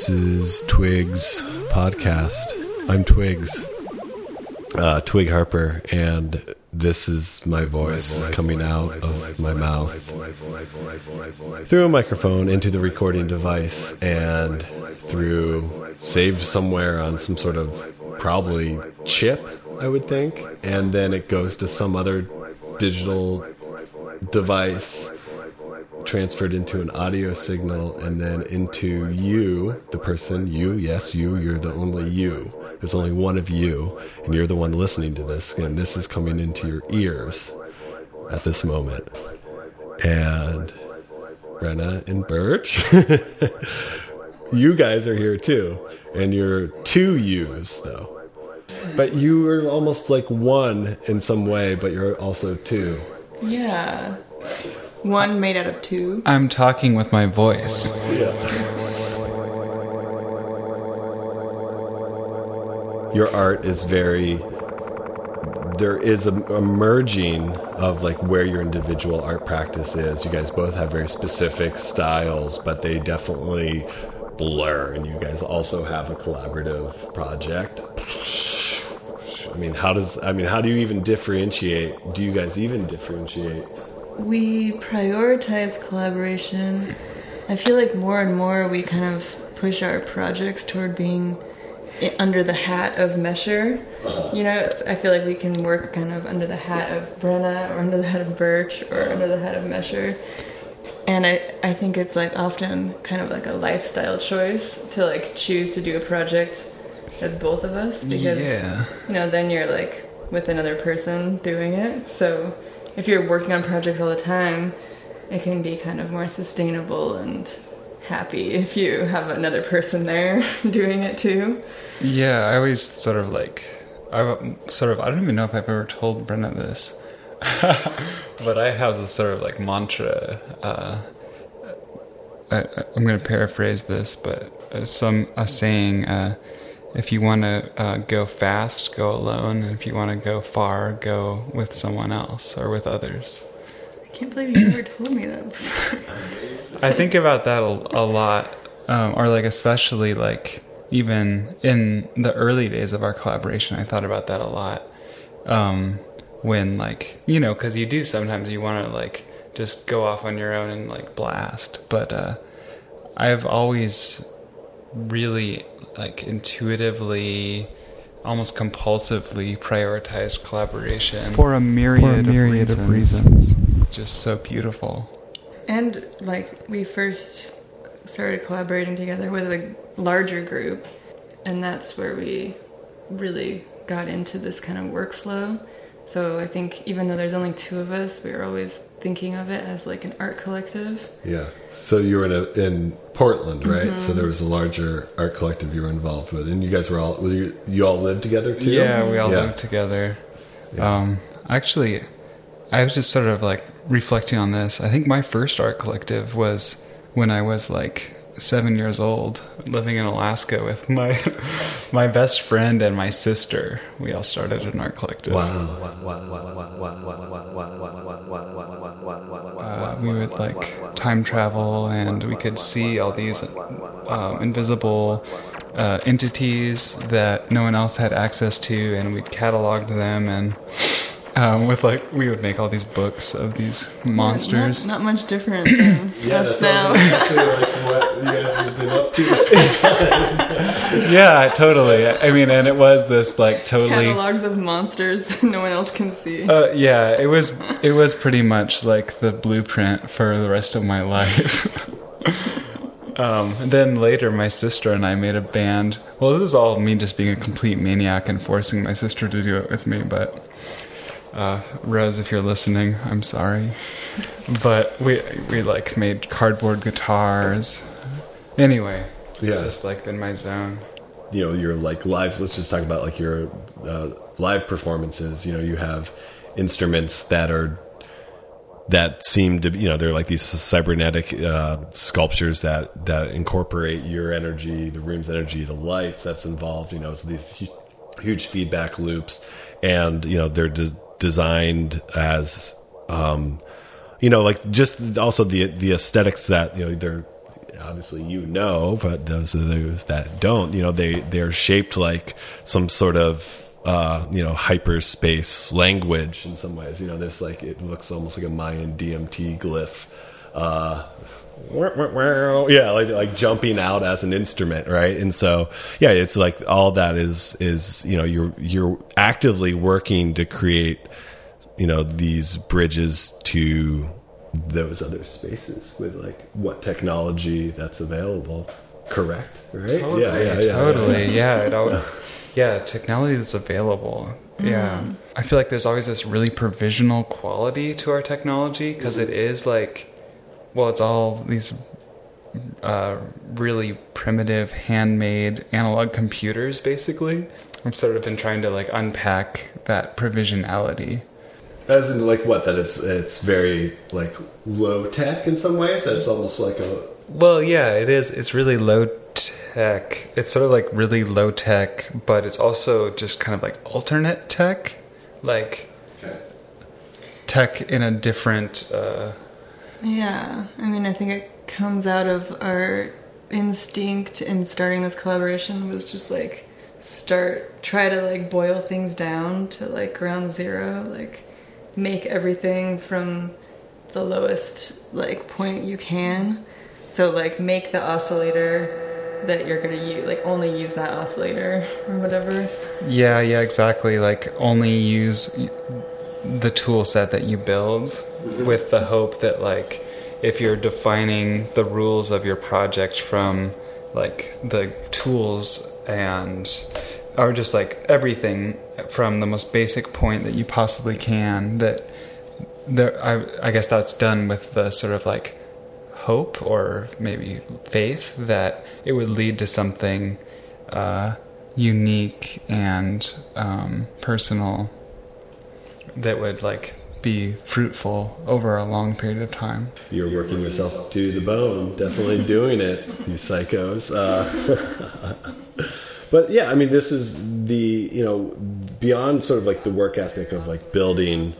This is Twig's podcast. I'm Twigs, uh, Twig Harper, and this is my voice, coming out of my mouth through a microphone into the recording device and through saved somewhere on some sort of probably chip, I would think, and then it goes to some other digital device transferred into an audio signal and then into you, the person, you, yes, you, you're the only you. There's only one of you, and you're the one listening to this, and this is coming into your ears at this moment. And Brenna and Birch, you guys are here too, and you're two yous, though. But you are almost like one in some way, but you're also two. Yeah. One made out of two. I'm talking with my voice. your art is very there is a, a merging of like where your individual art practice is you guys both have very specific styles but they definitely blur and you guys also have a collaborative project i mean how does i mean how do you even differentiate do you guys even differentiate We prioritize collaboration. I feel like more and more we kind of push our projects toward being under the hat of Mesher. Uh-huh. You know, I feel like we can work kind of under the hat of Brenna or under the hat of Birch or under the hat of Mesher. And I, I think it's like often kind of like a lifestyle choice to like choose to do a project that's both of us because Yeah. you know, then you're like with another person doing it. So if you're working on projects all the time, it can be kind of more sustainable and happy if you have another person there doing it too. Yeah, I always sort of like, I sort of, I don't even know if I've ever told Brenna this, but I have this sort of like mantra. Uh, I, I'm going to paraphrase this, but uh, some a saying: uh, if you want to uh, go fast, go alone, and if you want to go far, go with someone else or with others. I can't believe you never told me that before. I think about that a, a lot, um, or like especially like even in the early days of our collaboration, I thought about that a lot. Um, when like you know, because you do sometimes you want to like just go off on your own and like blast, but uh, I've always really like intuitively almost compulsively prioritized collaboration for a myriad, myriad of, of reasons. Just so beautiful and like we first started collaborating together with a larger group, and that's where we really got into this kind of workflow. So I think even though there's only two of us, we were always thinking of it as like an art collective. yeah so you were in a, in portland right so there was a larger art collective you were involved with and you guys were all were you, you all lived together too Yeah, we all Yeah. lived together. Um, actually, I was just sort of like reflecting on this. I think my first art collective was when I was like seven years old, living in Alaska with my my best friend and my sister. We all started an art collective. Uh, we would like time travel, and we could see all these um, invisible uh, entities that no one else had access to, and we'd cataloged them and. Um, with like, we would make all these books of these monsters. Not, not much different than yeah that us now. exactly like what you guys have been up to this whole time. yeah, totally. I mean, and it was this like totally. Catalogs of monsters no one else can see. Uh, yeah, it was it was pretty much like the blueprint for the rest of my life. um, and then later, my sister and I made a band. Well, this is all me just being a complete maniac and forcing my sister to do it with me. But uh, Rose, if you're listening, I'm sorry. But we we like made cardboard guitars. Anyway, it's Yeah. just like been my zone. you know your like live let's just talk about like your uh, live performances you know you have instruments that are that seem to you know they're like these cybernetic uh, sculptures that that incorporate your energy the room's energy the lights that's involved you know so these huge feedback loops and you know they're des- designed as um, you know like just also the the aesthetics that you know they're obviously you know but those of those that don't you know they they're shaped like some sort of uh, you know hyperspace language in some ways. You know there's like it looks almost like a mayan dmt glyph uh, yeah like like jumping out as an instrument right? And so yeah it's like all that is is you know you're you're actively working to create you know these bridges to those other spaces with like what technology that's available. Correct right? Totally, yeah yeah yeah. totally. Yeah, it al- yeah, technology that's available. Yeah, mm. I feel like there's always this really provisional quality to our technology because it is like, well, it's all these uh, really primitive, handmade analog computers, basically. I've sort of been trying to like unpack that provisionality. as in like what that it's it's very like low tech in some ways that it's almost like a Well, yeah, it is. It's really low tech. It's sort of like really low tech, but it's also just kind of like alternate tech, like tech in a different. Uh, Yeah, I mean, I think it comes out of our instinct in starting this collaboration was just like start try to like boil things down to like ground zero, like make everything from the lowest like point you can. So like make the oscillator that you're gonna use, like only use that oscillator or whatever. yeah, yeah, exactly. Like only use the tool set that you build with the hope that like if you're defining the rules of your project from like the tools and or just like everything from the most basic point that you possibly can that there I, I guess that's done with the sort of like hope or maybe faith that it would lead to something uh, unique and um, personal that would like be fruitful over a long period of time. you're working yourself to the bone definitely doing it you psychos uh, but yeah i mean this is the you know beyond sort of like the work ethic of like building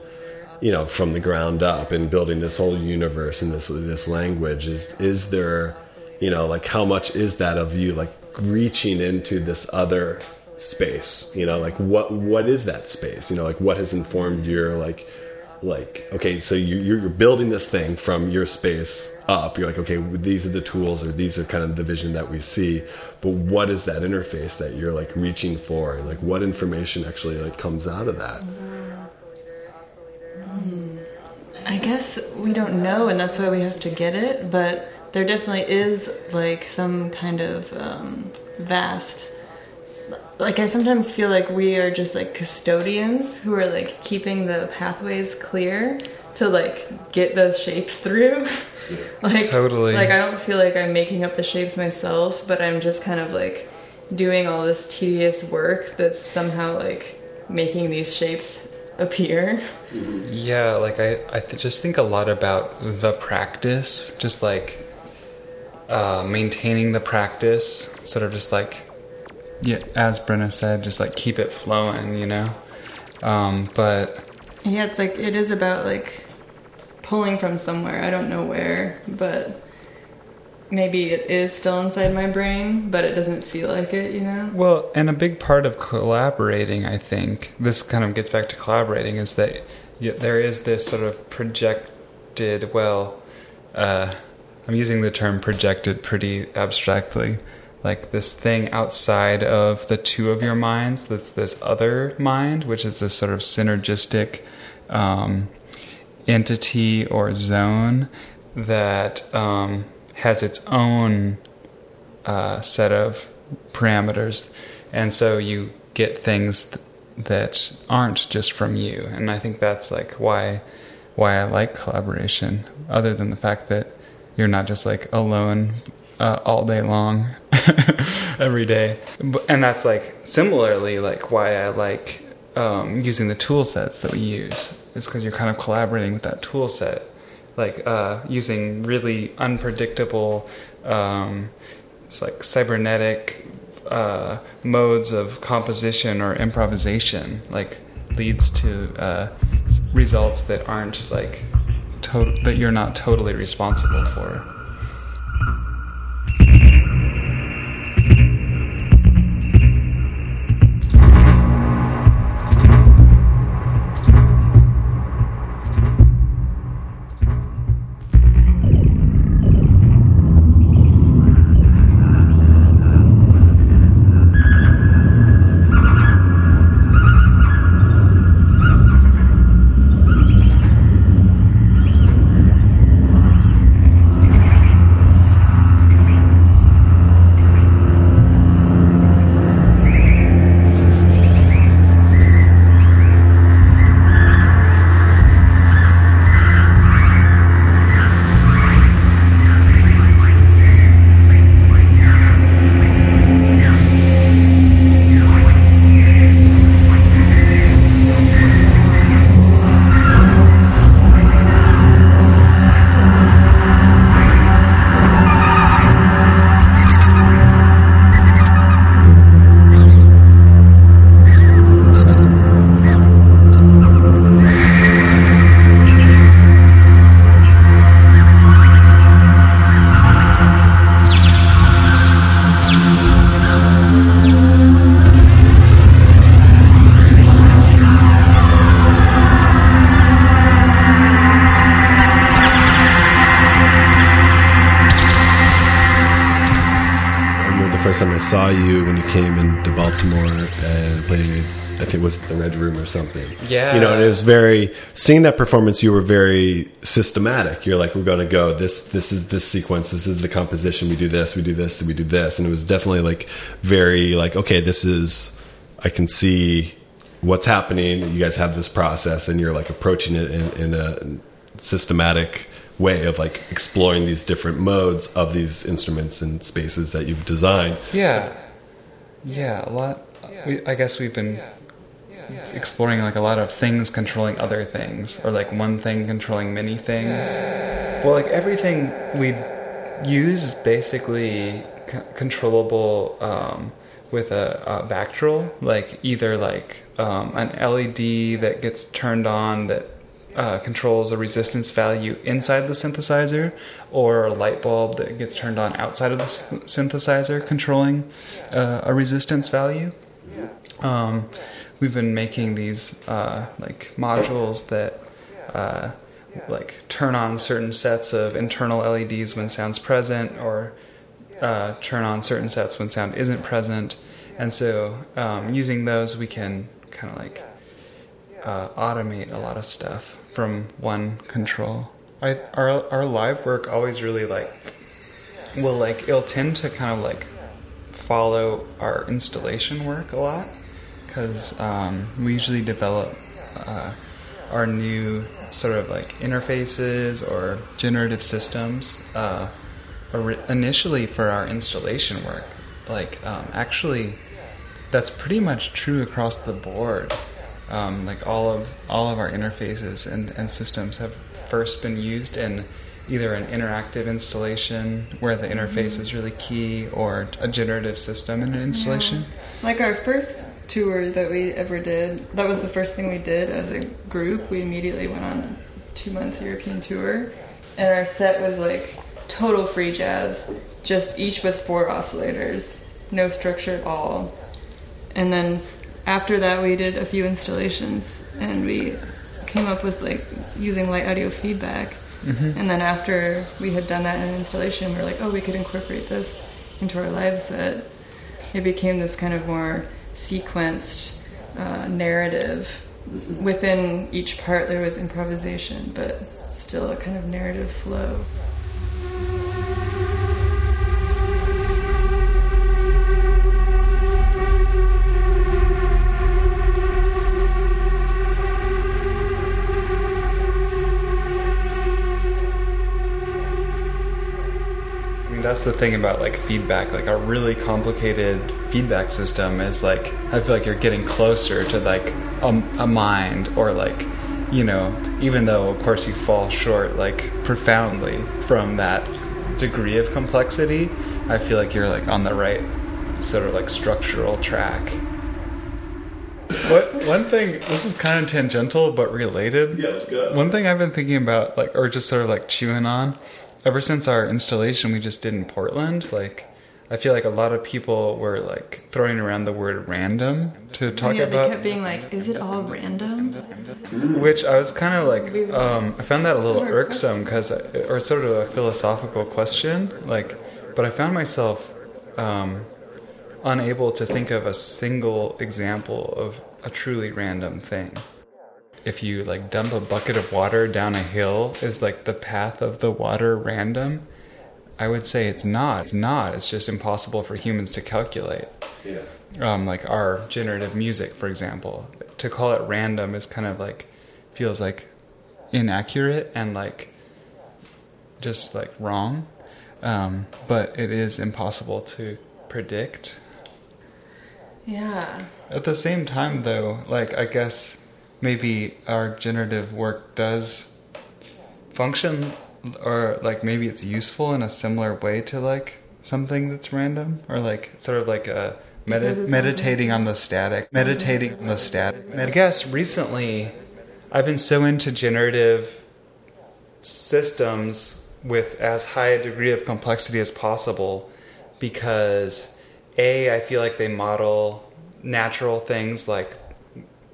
you know from the ground up and building this whole universe and this this language is is there you know like how much is that of you like reaching into this other space you know like what what is that space you know like what has informed your like like okay so you, you're building this thing from your space up you're like okay these are the tools or these are kind of the vision that we see but what is that interface that you're like reaching for and like what information actually like comes out of that I guess we don't know, and that's why we have to get it. But there definitely is like some kind of um, vast. Like I sometimes feel like we are just like custodians who are like keeping the pathways clear to like get those shapes through. like Totally. Like I don't feel like I'm making up the shapes myself, but I'm just kind of like doing all this tedious work that's somehow like making these shapes appear. Yeah, like I, I th- just think a lot about the practice, just like uh, maintaining the practice, sort of just like, yeah, as Brenna said, just like keep it flowing, you know. Um, but Yeah, it's like it is about like pulling from somewhere. I don't know where, but maybe it is still inside my brain, but it doesn't feel like it, you know? Well, and a big part of collaborating, I think, this kind of gets back to collaborating, is that there is this sort of projected, well, uh, I'm using the term projected pretty abstractly, like this thing outside of the two of your minds, that's this other mind, which is this sort of synergistic um, entity or zone that um, has its own uh, set of parameters, and so you get things th- that aren't just from you. And I think that's like why why I like collaboration, other than the fact that you're not just like alone uh, all day long, every day. And that's like similarly like why I like um, using the tool sets that we use. Is because you're kind of collaborating with that tool set like uh, using really unpredictable, um, it's like cybernetic uh, modes of composition or improvisation. Like leads to uh, results that aren't like to- that you're not totally responsible for. Time I saw you when you came into Baltimore uh, and played. I think it was the Red Room or something. Yeah. you know, and it was very seeing that performance. You were very systematic. You're like, we're going to go this. This is this sequence. This is the composition. We do this. We do this. We do this. And it was definitely like very like, okay, this is. I can see what's happening. You guys have this process, and you're like approaching it in, in a systematic way of like exploring these different modes of these instruments and spaces that you've designed. Yeah, yeah, a lot. We, I guess we've been exploring like a lot of things controlling other things, or like one thing controlling many things. Well, like everything we use is basically c- controllable um, with a, a Vactrol, like either like um, an LED that gets turned on that uh, controls a resistance value inside the synthesizer, or a light bulb that gets turned on outside of the s- synthesizer, controlling uh, a resistance value. Um, we've been making these uh, like modules that uh, like turn on certain sets of internal LEDs when sound's present, or uh, turn on certain sets when sound isn't present. And so, um, using those, we can kind of like uh, automate a lot of stuff from one control. I, our our live work always really like will like it'll tend to kind of like follow our installation work a lot because um, we usually develop uh, our new sort of like interfaces or generative systems uh, initially for our installation work. Like um, actually, that's pretty much true across the board. Um, like all of all of our interfaces and, and systems have first been used in either an interactive installation where the interface is really key or a generative system in an installation. Like our first tour that we ever did, that was the first thing we did as a group. We immediately went on a two month European tour, and our set was like total free jazz, just each with four oscillators, no structure at all. And then after that, we did a few installations, and we came up with like using light audio feedback. And then after we had done that in an installation, we were like, oh, we could incorporate this into our live set it became this kind of more sequenced uh, narrative. Within each part, there was improvisation, but still a kind of narrative flow. That's the thing about like feedback. Like a really complicated feedback system is like I feel like you're getting closer to like a, a mind or like you know, even though of course you fall short like profoundly from that degree of complexity, I feel like you're like on the right sort of like structural track. what one thing this is kind of tangential but related. Yeah, let's go. One thing I've been thinking about, like, or just sort of like chewing on, ever since our installation we just did in Portland, like. I feel like a lot of people were like throwing around the word random to talk about. yeah, they kept being like, "Is it all random?" which I was kind of like, um, I found that a little irksome because, or sort of a philosophical question. Like, but I found myself um, unable to think of a single example of a truly random thing. If you like dump a bucket of water down a hill, is like the path of the water random? I would say it's not. It's not. It's just impossible for humans to calculate Yeah. um, like our generative music, for example. To call it random is kind of like feels like inaccurate and like just like wrong. Um, but it is impossible to predict. Yeah. At the same time, though, like I guess maybe our generative work does function, or like maybe it's useful in a similar way to like something that's random, or like sort of like a medi- meditating on the static, meditating on the static. I guess recently, I've been so into generative systems with as high a degree of complexity as possible because a i feel like they model natural things like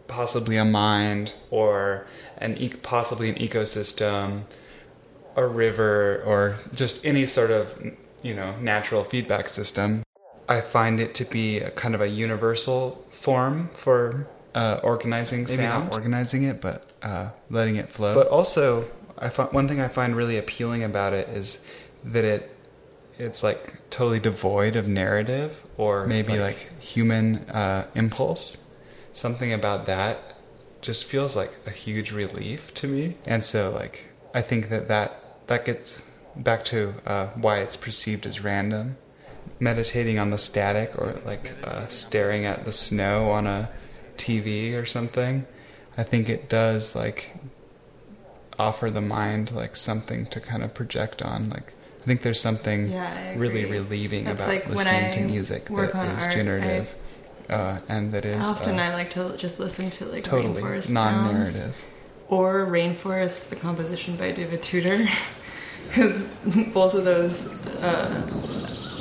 possibly a mind or an e- possibly an ecosystem a river or just any sort of you know natural feedback system. I find it to be a kind of a universal form for uh, organizing Maybe sound. organizing it but uh, letting it flow. But also i find one thing i find really appealing about it is that it it's like totally devoid of narrative or maybe like, human uh, impulse something about that just feels like a huge relief to me. And so like i think that that that gets back to uh, why it's perceived as random. Meditating on the static or like uh, staring at the snow on a tv or something i think it does like offer the mind like something to kind of project on. Like i think there's something Yeah, really relieving That's about like listening to music that is art, generative uh, and that is Often uh, I like to just listen to like totally rainforest non-narrative sounds or Rainforest, the composition by David Tudor, because both of those. Uh,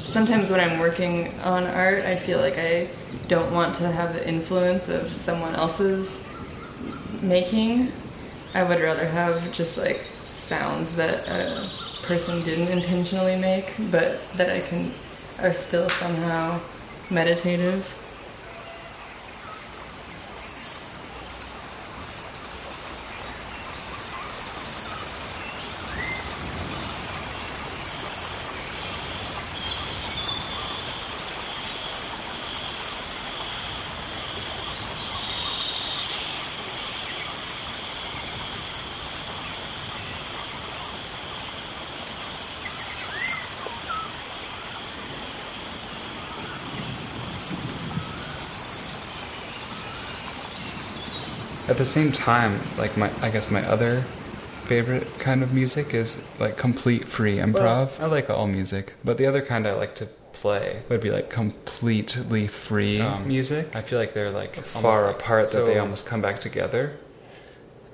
sometimes when I'm working on art, I feel like I don't want to have the influence of someone else's making. I would rather have just like sounds that a person didn't intentionally make, but that I can are still somehow meditative. At the same time like my i guess my other favorite kind of music is like complete free improv. I like all music but the other kind i like to play would be like completely free Um, music? I feel like they're like far like- apart that they almost come back together.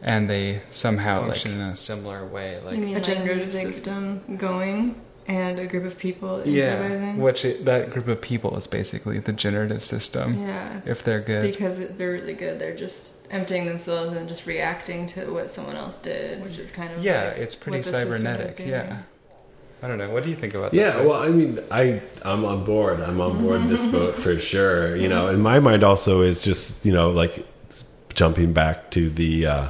And they somehow Function like in a similar way like you mean a like generative music system going and a group of people improvising? yeah which it, that group of people is basically the generative system Yeah. if they're good Because they're really good. They're just emptying themselves and just reacting to what someone else did, which is kind of yeah like it's pretty what the system is cybernetic yeah i don't know what do you think about that Yeah, well, I mean, I I'm on board. I'm on board this boat for sure. You know, in my mind also is just you know like jumping back to the uh,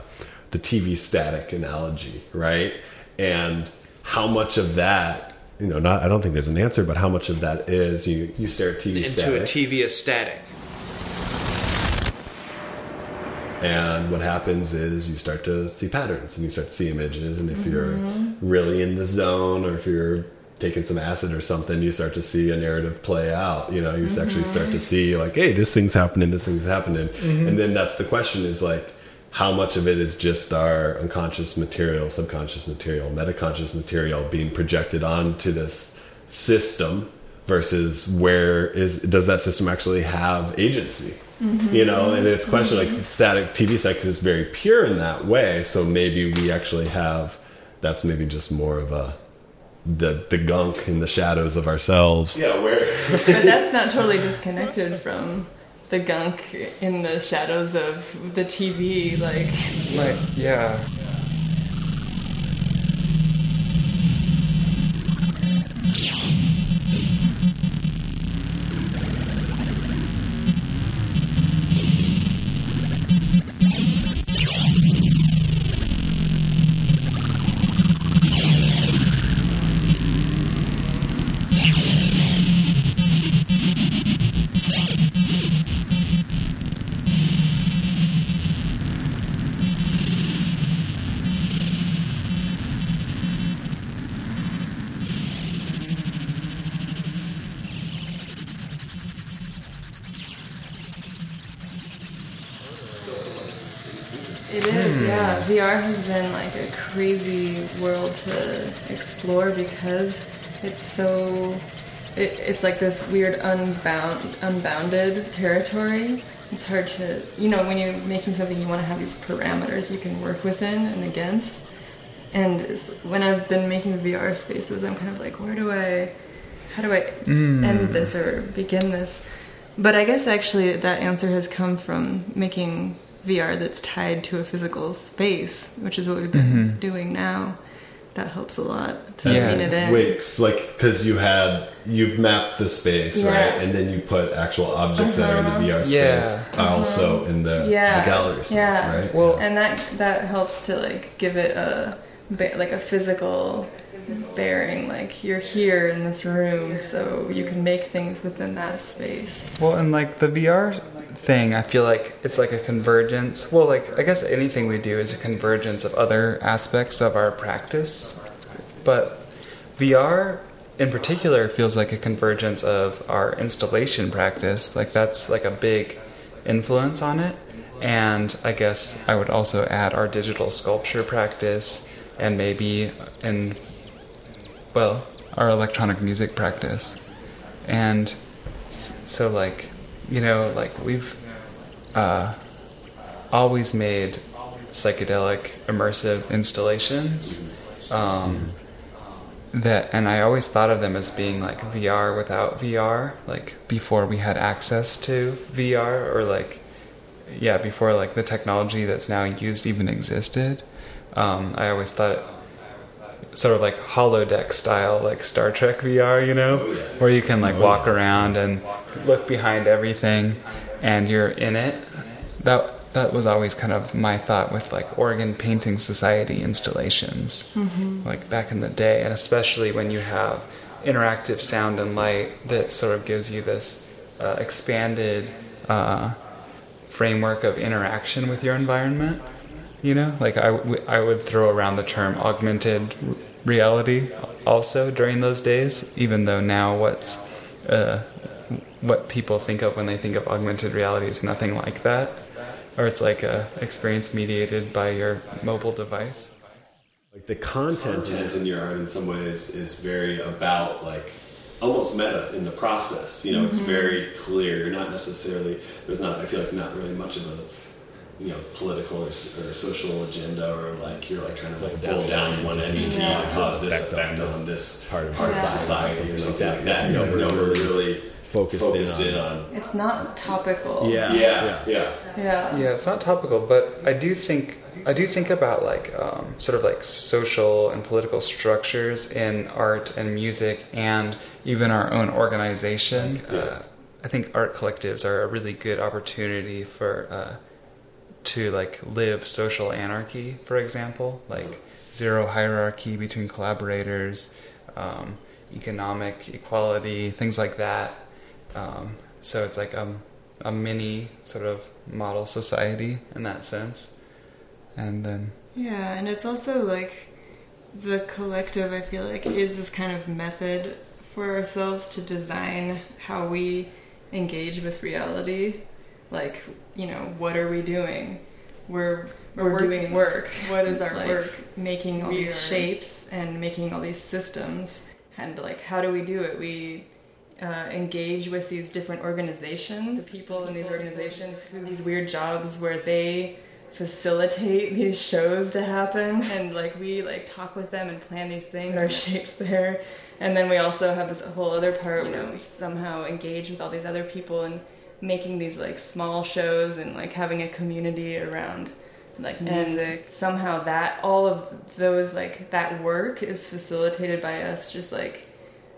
the TV static analogy, right? And how much of that, you know, not I don't think there's an answer, but how much of that is you you stare at TV into static, a TV as static. and what happens is you start to see patterns and you start to see images and if you're mm-hmm. really in the zone or if you're taking some acid or something you start to see a narrative play out. You know you actually start to mm-hmm. see like hey this thing's happening this thing's happening. Mm-hmm. And then that's the question is like how much of it is just our unconscious material subconscious material metaconscious material being projected onto this system versus where is does that system actually have agency mm-hmm. You know, and it's a question like mm-hmm. static TV set is very pure in that way. So maybe we actually have that's maybe just more of a the the gunk in the shadows of ourselves. Yeah, where But that's not totally disconnected from the gunk in the shadows of the TV. Like, Like, yeah. It VR has been like a crazy world to explore because it's so. It, it's like this weird unbound, unbounded territory. It's hard to, you know, when you're making something, you want to have these parameters you can work within and against. And it's- when I've been making VR spaces, I'm kind of like, where do I, how do I hmm. end this or begin this? But I guess actually that answer has come from making VR that's tied to a physical space, which is what we've been mm-hmm. doing now. That helps a lot to Yeah. rein it in. Wait, like because you had you've mapped the space Yeah. right, and then you put actual objects that are in the uh-huh. VR space Yeah. also in the, yeah, the gallery space, yeah. right? Well- and that that helps to like give it a ba- like a physical bearing. Like you're here in this room, so you can make things within that space. Well, and like the VR thing, I feel like it's like a convergence. Well, like I guess anything we do is a convergence of other aspects of our practice. But VR in particular feels like a convergence of our installation practice. Like that's like a big influence on it. And I guess I would also add our digital sculpture practice and maybe in well, our electronic music practice. And so like, you know, like we've uh, always made psychedelic immersive installations. Um, that and I always thought of them as being like VR without VR, like before we had access to VR or like yeah, before like the technology that's now used even existed. Um, I always thought sort of like holodeck style, like Star Trek VR, you know, where you can like walk around and look behind everything, and you're in it. That that was always kind of my thought with like Oregon Painting Society installations, like back in the day, and especially when you have interactive sound and light that sort of gives you this uh, expanded uh, framework of interaction with your environment. You know, like I, w- I would throw around the term augmented reality also during those days, even though now what's uh, what people think of when they think of augmented reality is nothing like that, or it's like a experience mediated by your mobile device. Like the content, content in your art in some ways is very about like almost meta in the process. You know, it's very clear. You're not necessarily there's not. I feel like not really much of a you know political or, or social agenda or like you're like trying to like pull down one entity Yeah. to cause this Effect on effect this on this part of part of society or something that. like that. No, No, we're no, we're really really focused focused, in in on- on. It's not topical. yeah, Yeah, yeah. Yeah. Yeah, it's not topical, but I do think I do think about like um, sort of like social and political structures in art and music, and even our own organization. Uh, I think art collectives are a really good opportunity for uh, to like live social anarchy, for example, like zero hierarchy between collaborators, um, economic equality, things like that. Um, so it's like a, a mini sort of model society in that sense. And then, Yeah, and it's also like the collective, I feel like, is this kind of method for ourselves to design how we engage with reality. Like, you know, what are we doing? We're we're, working. doing work. What is our like, work? Making all We these are- shapes and making all these systems. And like, how do we do it? We uh, engage with these different organizations, the people in these organizations who these weird jobs where they facilitate these shows to happen and like we like talk with them and plan these things our shapes there and then we also have this whole other part you know we somehow engage with all these other people and making these like small shows and like having a community around like music and somehow that all of those like that work is facilitated by us just like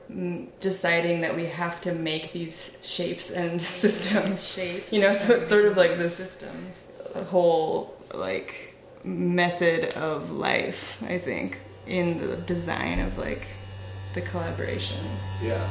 m- deciding that we have to make these shapes and systems Shapes. you know so it's sort of like this systems. whole like method of life i think in the design of like the collaboration Yeah.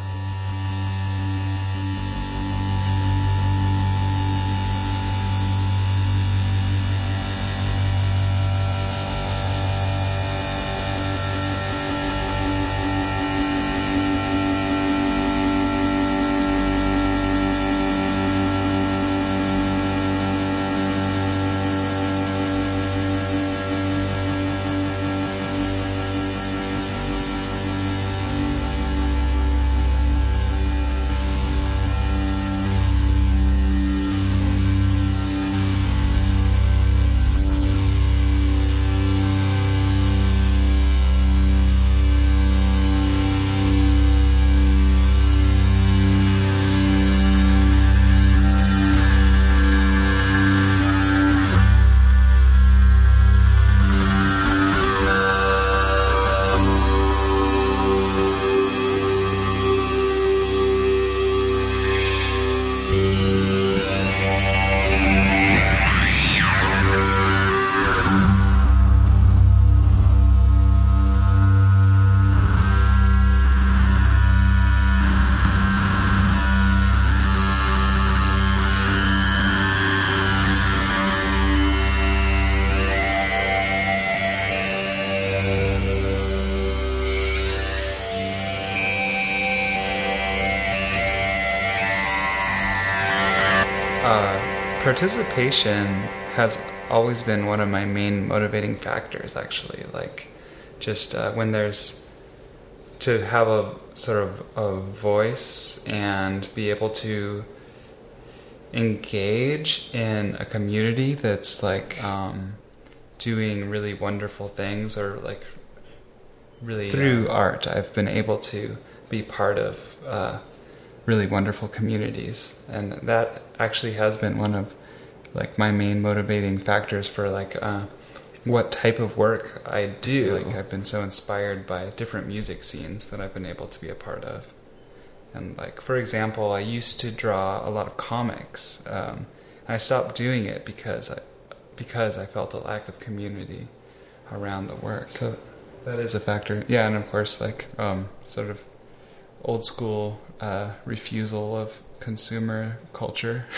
Participation has always been one of my main motivating factors, actually. Like, just uh, when there's to have a sort of a voice and be able to engage in a community that's like um, doing really wonderful things or like really through art i've been able to be part of uh, really wonderful communities. And that actually has been one of like my main motivating factors for like uh, what type of work i do. Like i've been so inspired by different music scenes that i've been able to be a part of. And like for example i used to draw a lot of comics. Um, and i stopped doing it because i because i felt a lack of community around the work. So that is a factor. Yeah and of course like um, sort of old school uh, refusal of consumer culture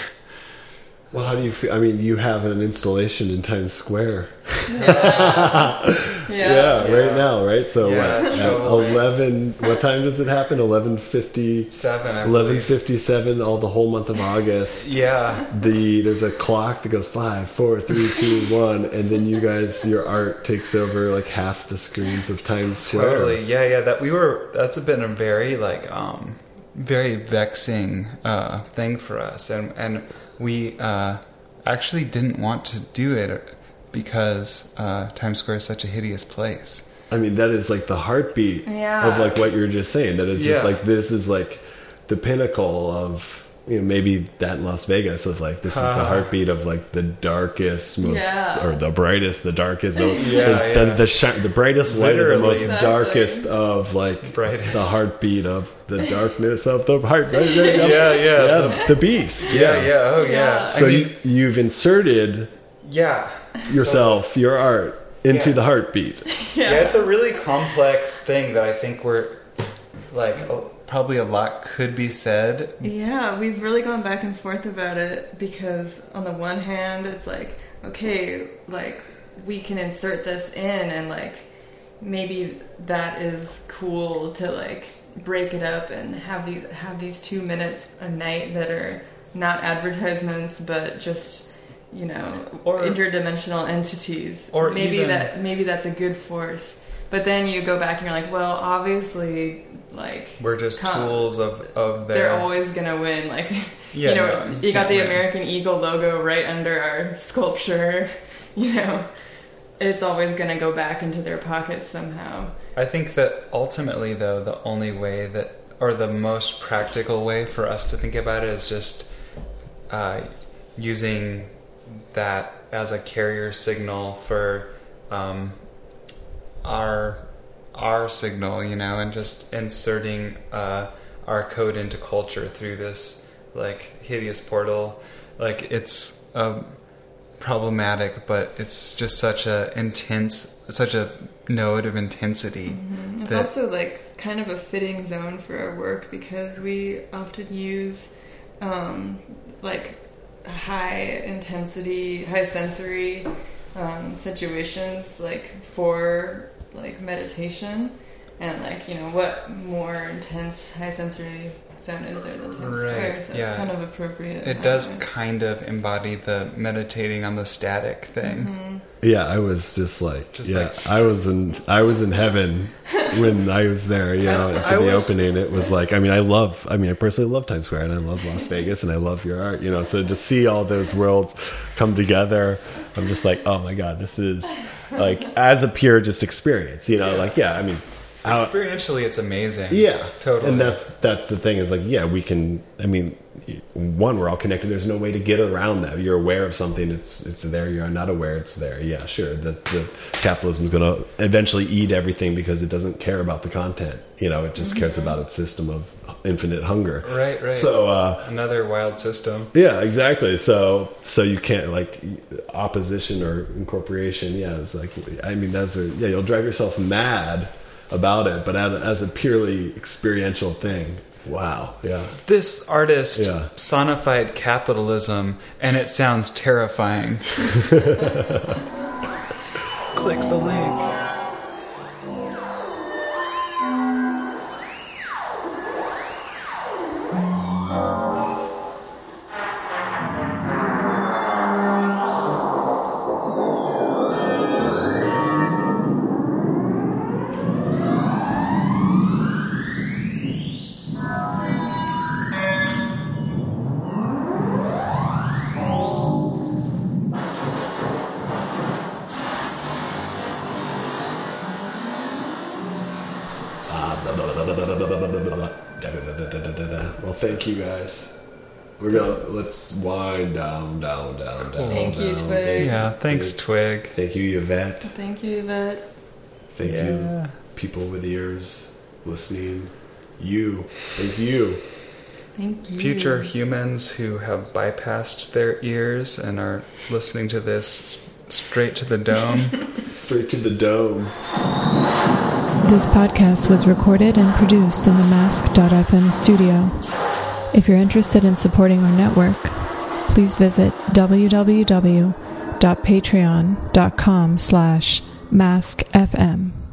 Well, how do you feel? I mean, you have an installation in Times Square. yeah, Yeah, right now, right? So Yeah, what? At totally. eleven. What time does it happen? Eleven fifty. seven I Eleven fifty-seven. All the whole month of August. yeah The there's a clock that goes five, four, three, two, one, and then you guys, your art takes over like half the screens of Times Square. Totally. Yeah, yeah. That we were. That's been a very like um, very vexing uh, thing for us, and and we uh, actually didn't want to do it because uh, Times Square is such a hideous place. I mean, that is like the heartbeat Yeah. of like what you're just saying. That is Yeah. just like this is like the pinnacle of you know maybe that in Las Vegas of like this is the heartbeat of like the darkest, most Yeah. or the brightest, the darkest, the Yeah, the, yeah. the, the, shi- the brightest light, of the most Exactly. darkest of like Brightest. the heartbeat of the darkness of the heart. yeah, Yeah, yeah. the, the beast. Yeah, yeah. Oh, yeah. Yeah. So I mean, you, you've inserted yeah. yourself, your art, into Yeah. the heartbeat. yeah. it's a really complex thing that I think we're like oh, probably a lot could be said. Yeah, we've really gone back and forth about it because on the one hand, it's like, okay, like we can insert this in and like maybe that is cool to like break it up and have these have these 2 minutes a night that are not advertisements but just you know Or- interdimensional entities or maybe even- that maybe that's a good force But then you go back and you're like, well, obviously, like We're just come- tools of of They're always gonna win. Like, Yeah, you know, no, you you got the win. American Eagle logo right under our sculpture. You know, it's always gonna go back into their pockets somehow. I think that ultimately, though, the only way that, or the most practical way for us to think about it is just uh, using that as a carrier signal for um, our our signal, you know, and just inserting uh, our code into culture through this like hideous portal. Like it's um, problematic, but it's just such a intense, such a node of intensity. It's that- also like kind of a fitting zone for our work because we often use um, like high intensity, high sensory um, situations like for like meditation and like you know what more intense high sensory sound is there than Times Right, Square? So yeah. it's kind of appropriate. It does way. kind of embody the meditating on the static thing. Mm-hmm. Yeah, I was just like, Just yeah, like- I was in, I was in heaven when I was there. You know, I- for the was- opening, it was like, I mean, I love, I mean, I personally love Times Square and I love Las Vegas and I love your art. You know, so to see all those worlds come together, I'm just like, oh my god, this is like as a pure just experience. You know, Yeah. like yeah, I mean, Experientially, it's amazing. yeah, totally. And that's that's the thing is like, yeah, we can. I mean, one, we're all connected. There's no way to get around that. You're aware of something. It's it's there. You're not aware. It's there. Yeah, sure. The, the capitalism is going to eventually eat everything because it doesn't care about the content. You know, it just cares about its system of infinite hunger. Right, right. So. uh Another wild system. yeah, exactly. So, so you can't like opposition or incorporation. Yeah, it's like I mean, that's a yeah. You'll drive yourself mad about it, but as, as a purely experiential thing, wow. Yeah, This artist Yeah. sonified capitalism, and it sounds terrifying. Click the link. Thank you guys. We're gonna let's wind down, down, down, down. Thank you, down. Twig. Yeah, thanks, Twig. Thank you, Yvette. Thank you, Yvette. Thank Yeah. you, people with ears listening. You, thank you. Thank you. Future humans who have bypassed their ears and are listening to this straight to the dome. Straight to the dome. This podcast was recorded and produced in the Mask.fm studio. If you're interested in supporting our network, please visit www.patreon.com slash maskfm.